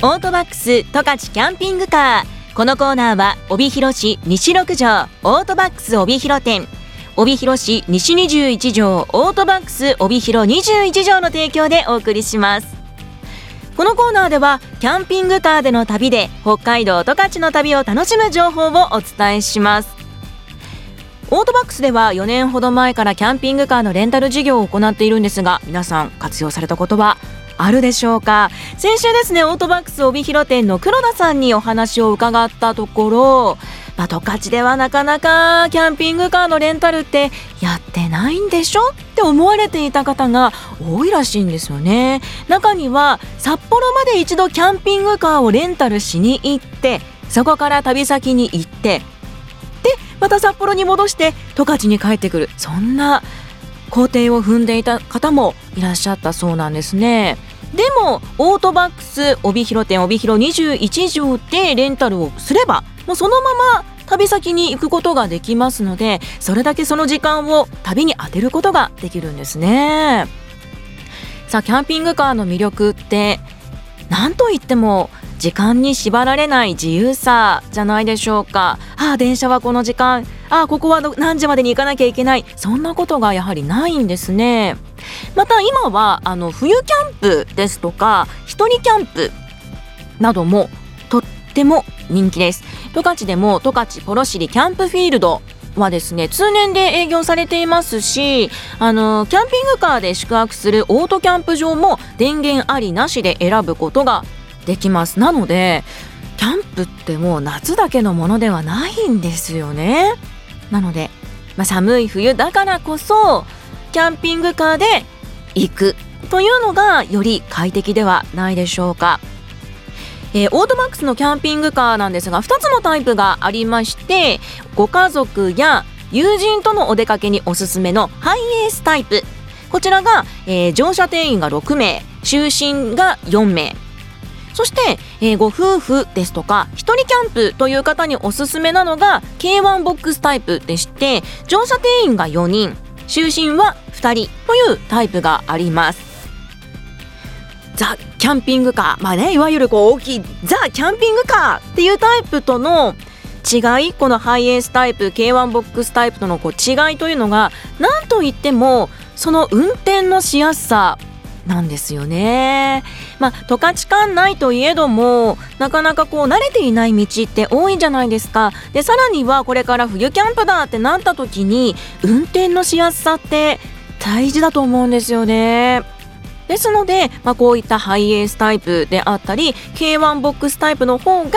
オートバックス十勝キャンピングカー。このコーナーは帯広市西六条オートバックス帯広店。帯広市西21条オートバックス帯広21条の提供でお送りします。このコーナーではキャンピングカーでの旅で北海道十勝の旅を楽しむ情報をお伝えします。オートバックスでは4年ほど前からキャンピングカーのレンタル事業を行っているんですが皆さん活用されたことはあるでしょうか？先週ですねオートバックス帯広店の黒田さんにお話を伺ったところまあ、十勝ではなかなかキャンピングカーのレンタルってやってないんでしょって思われていた方が多いらしいんですよね。中には札幌まで一度キャンピングカーをレンタルしに行ってそこから旅先に行ってでまた札幌に戻して十勝に帰ってくる。そんな工程を踏んでいた方もいらっしゃったそうなんですね。でもオートバックス帯広店帯広21条でレンタルをすればもうそのまま旅先に行くことができますのでそれだけその時間を旅に当てることができるんですね。さあキャンピングカーの魅力って何といっても時間に縛られない自由さじゃないでしょうか。ああ電車はこの時間あここは何時までに行かなきゃいけない。そんなことがやはりないんですね。また今はあの冬キャンプですとか一人キャンプなどもとっても人気です。十勝でも十勝ポロシリキャンプフィールドはですね通年で営業されていますしあのキャンピングカーで宿泊するオートキャンプ場も電源ありなしで選ぶことができます。なのでキャンプってもう夏だけのものではないんですよね。なので、まあ、寒い冬だからこそキャンピングカーで行くというのがより快適ではないでしょうか。えー、オートマックスのキャンピングカーなんですが2つのタイプがありましてご家族や友人とのお出かけにおすすめのハイエースタイプこちらが、えー、乗車定員が6名就寝が4名そして、えー、ご夫婦ですとか一人キャンプという方におすすめなのが K1 ボックスタイプでして乗車定員が4人就寝は2人というタイプがあります。ザ・キャンピングカーまあねいわゆるこう大きいザ・キャンピングカーっていうタイプとの違いこのハイエースタイプ K1 ボックスタイプとのこう違いというのが何といってもその運転のしやすさなんですよね。まあ、十勝管内といえどもなかなかこう慣れていない道って多いじゃないですか。でさらにはこれから冬キャンプだってなった時に運転のしやすさって大事だと思うんですよね。ですので、まあ、こういったハイエースタイプであったり K1 ボックスタイプの方が、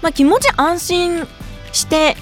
まあ、気持ち安心して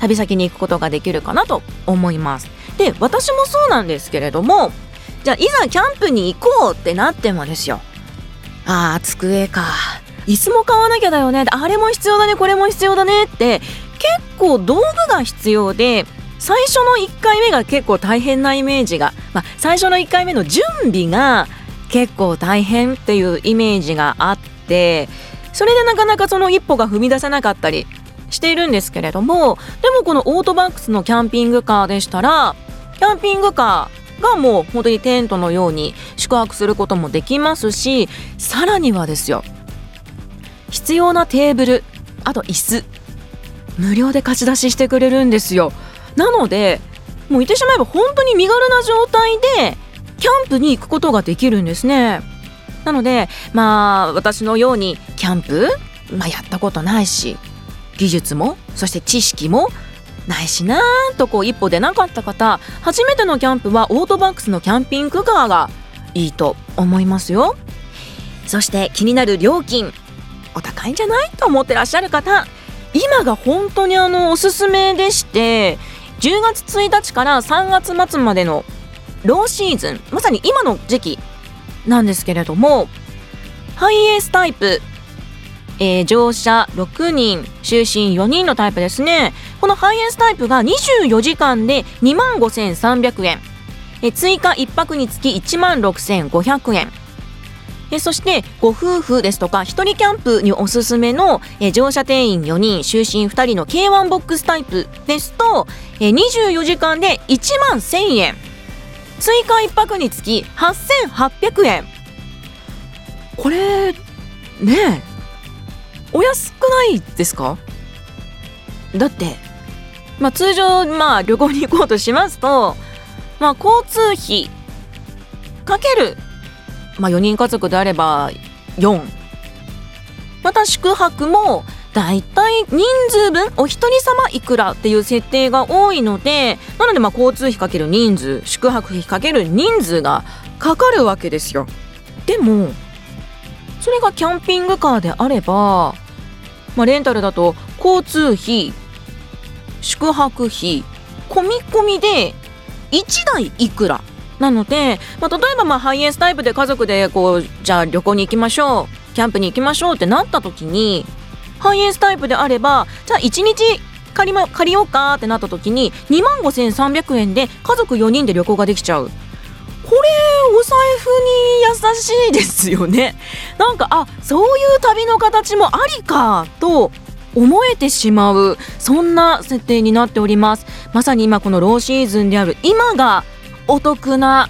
旅先に行くことができるかなと思います。で私もそうなんですけれどもじゃあいざキャンプに行こうってなってもですよ。あー机か。椅子も買わなきゃだよね。あれも必要だね。これも必要だねって。結構道具が必要で最初の1回目が結構大変なイメージが、まあ、最初の1回目の準備が結構大変っていうイメージがあってそれでなかなかその一歩が踏み出せなかったりしているんですけれどもでもこのオートバックスのキャンピングカーでしたらキャンピングカーがもう本当にテントのように宿泊することもできますしさらにはですよ必要なテーブルあと椅子無料で貸し出ししてくれるんですよ。なのでもう言ってしまえば本当に身軽な状態でキャンプに行くことができるんですね。なのでまあ私のようにキャンプ、まあ、やったことないし技術もそして知識もないしなーとこう一歩出なかった方初めてのキャンプはオートバックスのキャンピングカーがいいと思いますよ。そして気になる料金お高いんじゃないと思ってらっしゃる方今が本当にあのおすすめでして10月1日から3月末までのローシーズンまさに今の時期なんですけれどもハイエースタイプえー、乗車6人就寝4人のタイプですね。このハイエースタイプが24時間で2万5300円。え追加1泊につき1万6500円。えそしてご夫婦ですとか1人キャンプにおすすめのえ乗車定員4人就寝2人の K1 ボックスタイプですとえ24時間で1万1000円。追加1泊につき8800円。これねえお安くないですか？だってまあ通常まあ旅行に行こうとしますとまあ交通費かけるまあ4人家族であれば4また宿泊もだいたい人数分お一人様いくらっていう設定が多いのでなのでまあ交通費かける人数宿泊費かける人数がかかるわけですよ。でもそれがキャンピングカーであれば、まあ、レンタルだと交通費宿泊費込み込みで1台いくらなので、まあ、例えばまあハイエースタイプで家族でこうじゃあ旅行に行きましょうキャンプに行きましょうってなった時にハイエースタイプであればじゃあ1日借り,、ま、借りようかってなった時に2万5300円で家族4人で旅行ができちゃう。これお財布に優しいですよね。なんかあそういう旅の形もありかと思えてしまうそんな設定になっております。まさに今このローシーズンである今がお得な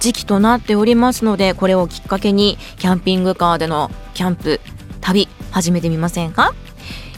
時期となっておりますのでこれをきっかけにキャンピングカーでのキャンプ旅始めてみませんか？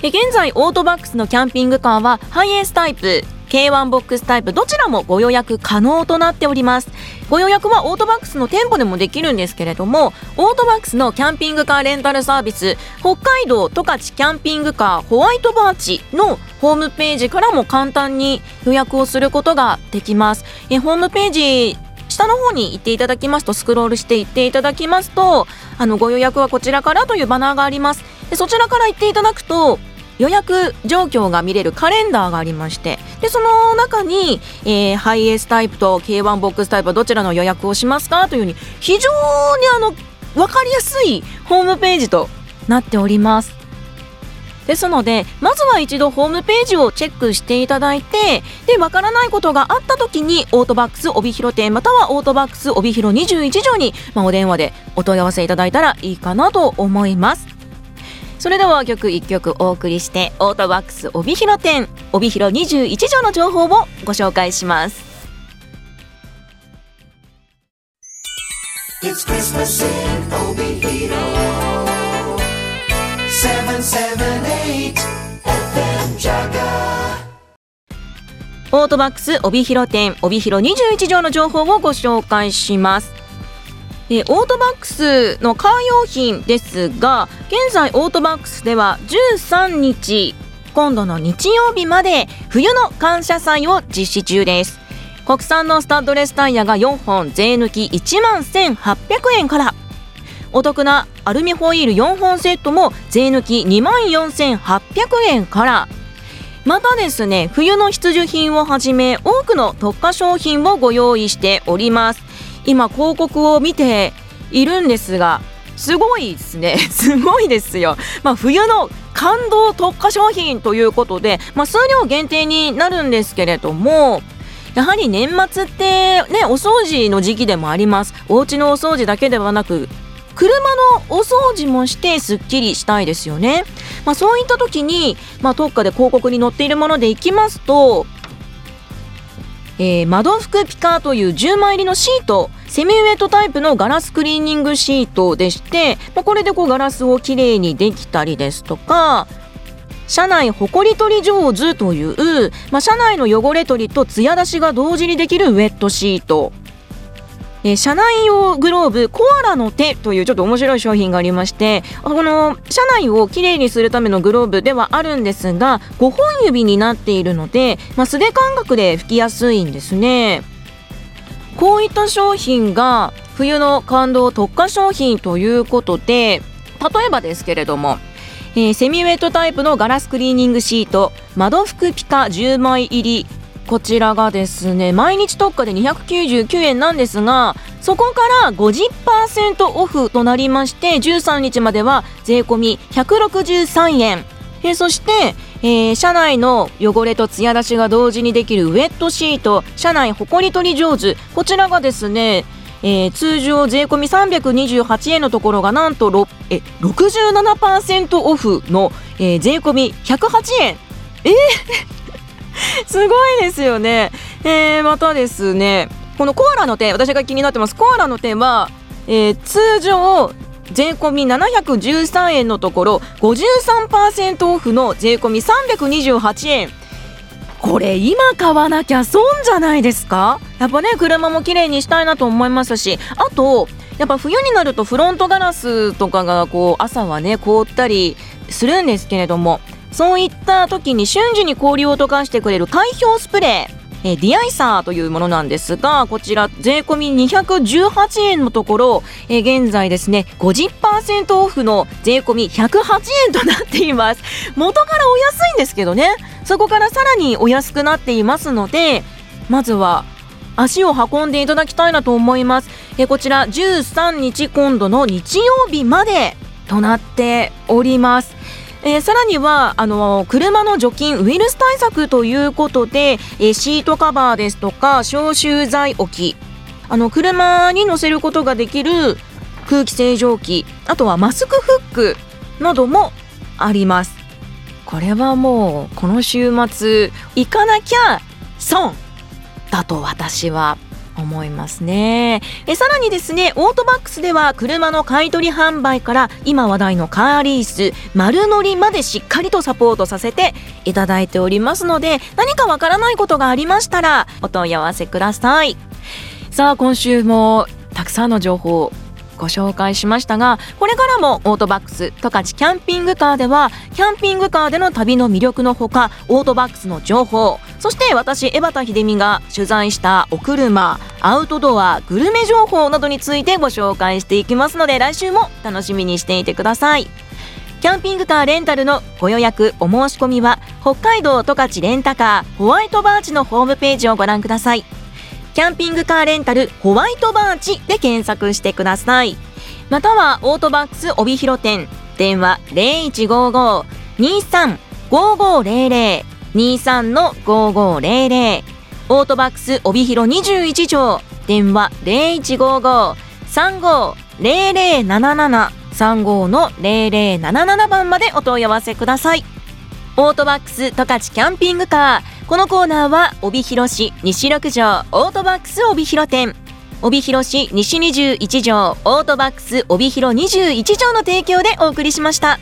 現在オートバックスのキャンピングカーはハイエースタイプ。K1 ボックスタイプどちらもご予約可能となっております。ご予約はオートバックスの店舗でもできるんですけれどもオートバックスのキャンピングカーレンタルサービス北海道十勝キャンピングカーホワイトバーチのホームページからも簡単に予約をすることができます。えホームページ下の方に行っていただきますとスクロールしていっていただきますとあのご予約はこちらからというバナーがあります。でそちらから行っていただくと予約状況が見れるカレンダーがありましてでその中に、えー、ハイエースタイプと K1 ボックスタイプはどちらの予約をしますかというふうに非常にあの分かりやすいホームページとなっております。ですのでまずは一度ホームページをチェックしていただいてでわからないことがあった時にオートバックス帯広店またはオートバックス帯広21条に、まあ、お電話でお問い合わせいただいたらいいかなと思います。それでは曲1曲お送りしてオートバックス帯広店帯広21条の情報をご紹介します。It's Christmas in Obihiro 778 FM Jaga. オートバックス帯広店帯広21条の情報をご紹介しますえオートバックスのカー用品ですが現在オートバックスでは13日今度の日曜日まで冬の感謝祭を実施中です。国産のスタッドレスタイヤが4本税抜き1万1800円から。お得なアルミホイール4本セットも税抜き2万4800円から。またですね冬の必需品をはじめ多くの特価商品をご用意しております。今広告を見ているんですがすごいですね。すごいですよ、まあ、冬の感動特化商品ということで、まあ、数量限定になるんですけれどもやはり年末ってねお掃除の時期でもあります。お家のお掃除だけではなく車のお掃除もしてすっきりしたいですよね、まあ、そういった時に、まあ、特価で広告に載っているものでいきますとえー、窓拭くピカーという10枚入りのシートセミウェットタイプのガラスクリーニングシートでして、まあ、これでこうガラスをきれいにできたりですとか車内ほこり取り上手という、まあ、車内の汚れ取りと艶出しが同時にできるウェットシート。えー、車内用グローブコアラの手というちょっと面白い商品がありましてこの車内をきれいにするためのグローブではあるんですが5本指になっているので、まあ、素手感覚で拭きやすいんですね。こういった商品が冬の感動特化商品ということで例えばですけれどもえー、セミウェットタイプのガラスクリーニングシート窓拭くピカ10枚入りこちらがですね毎日特価で299円なんですがそこから50%オフとなりまして13日までは税込み163円。えそして、えー、車内の汚れと艶出しが同時にできるウェットシート車内ほこり取り上手。こちらがですねえー、通常税込み328円のところがなんとえ67%オフの、えー、税込み108円。えー すごいですよね。えー、またですね、このコアラの手、私が気になってます。コアラの手は、えー、通常税込み713円のところ53%オフの税込み328円これ今買わなきゃ損じゃないですか？やっぱね車も綺麗にしたいなと思いますしあとやっぱ冬になるとフロントガラスとかがこう朝はね凍ったりするんですけれどもそういった時に瞬時に氷を溶かしてくれる解氷スプレーえー、 deicer というものなんですがこちら税込み218円のところ、えー、現在ですね50%オフの税込み108円となっています 元からお安いんですけどねそこからさらにお安くなっていますのでまずは足を運んでいただきたいなと思います。えこちら13日今度の日曜日までとなっております。えー、さらにはあの車の除菌ウイルス対策ということで、えー、シートカバーですとか消臭剤置き。あの車に乗せることができる空気清浄機あとはマスクフックなどもあります。これはもうこの週末行かなきゃ損だと私は思いますね。えさらにですねオートバックスでは車の買取販売から今話題のカーリース丸乗りまでしっかりとサポートさせていただいておりますので何かわからないことがありましたらお問い合わせください。さあ今週もたくさんの情報ご紹介しましたがこれからもオートバックス十勝キャンピングカーではキャンピングカーでの旅の魅力のほかオートバックスの情報そして私江端秀美が取材したお車アウトドアグルメ情報などについてご紹介していきますので来週も楽しみにしていてください。キャンピングカーレンタルのご予約お申し込みは北海道十勝レンタカーホワイトバーチのホームページをご覧ください。キャンピングカーレンタルホワイトバーチで検索してください。またはオートバックス帯広店。電話0155-23-5500、23-5500オートバックス帯広21条。電話0155-350077 35の0077番までお問い合わせください。オートバックス十勝キャンピングカーこのコーナーは帯広市西六条オートバックス帯広店帯広市西21条オートバックス帯広21条の提供でお送りしました。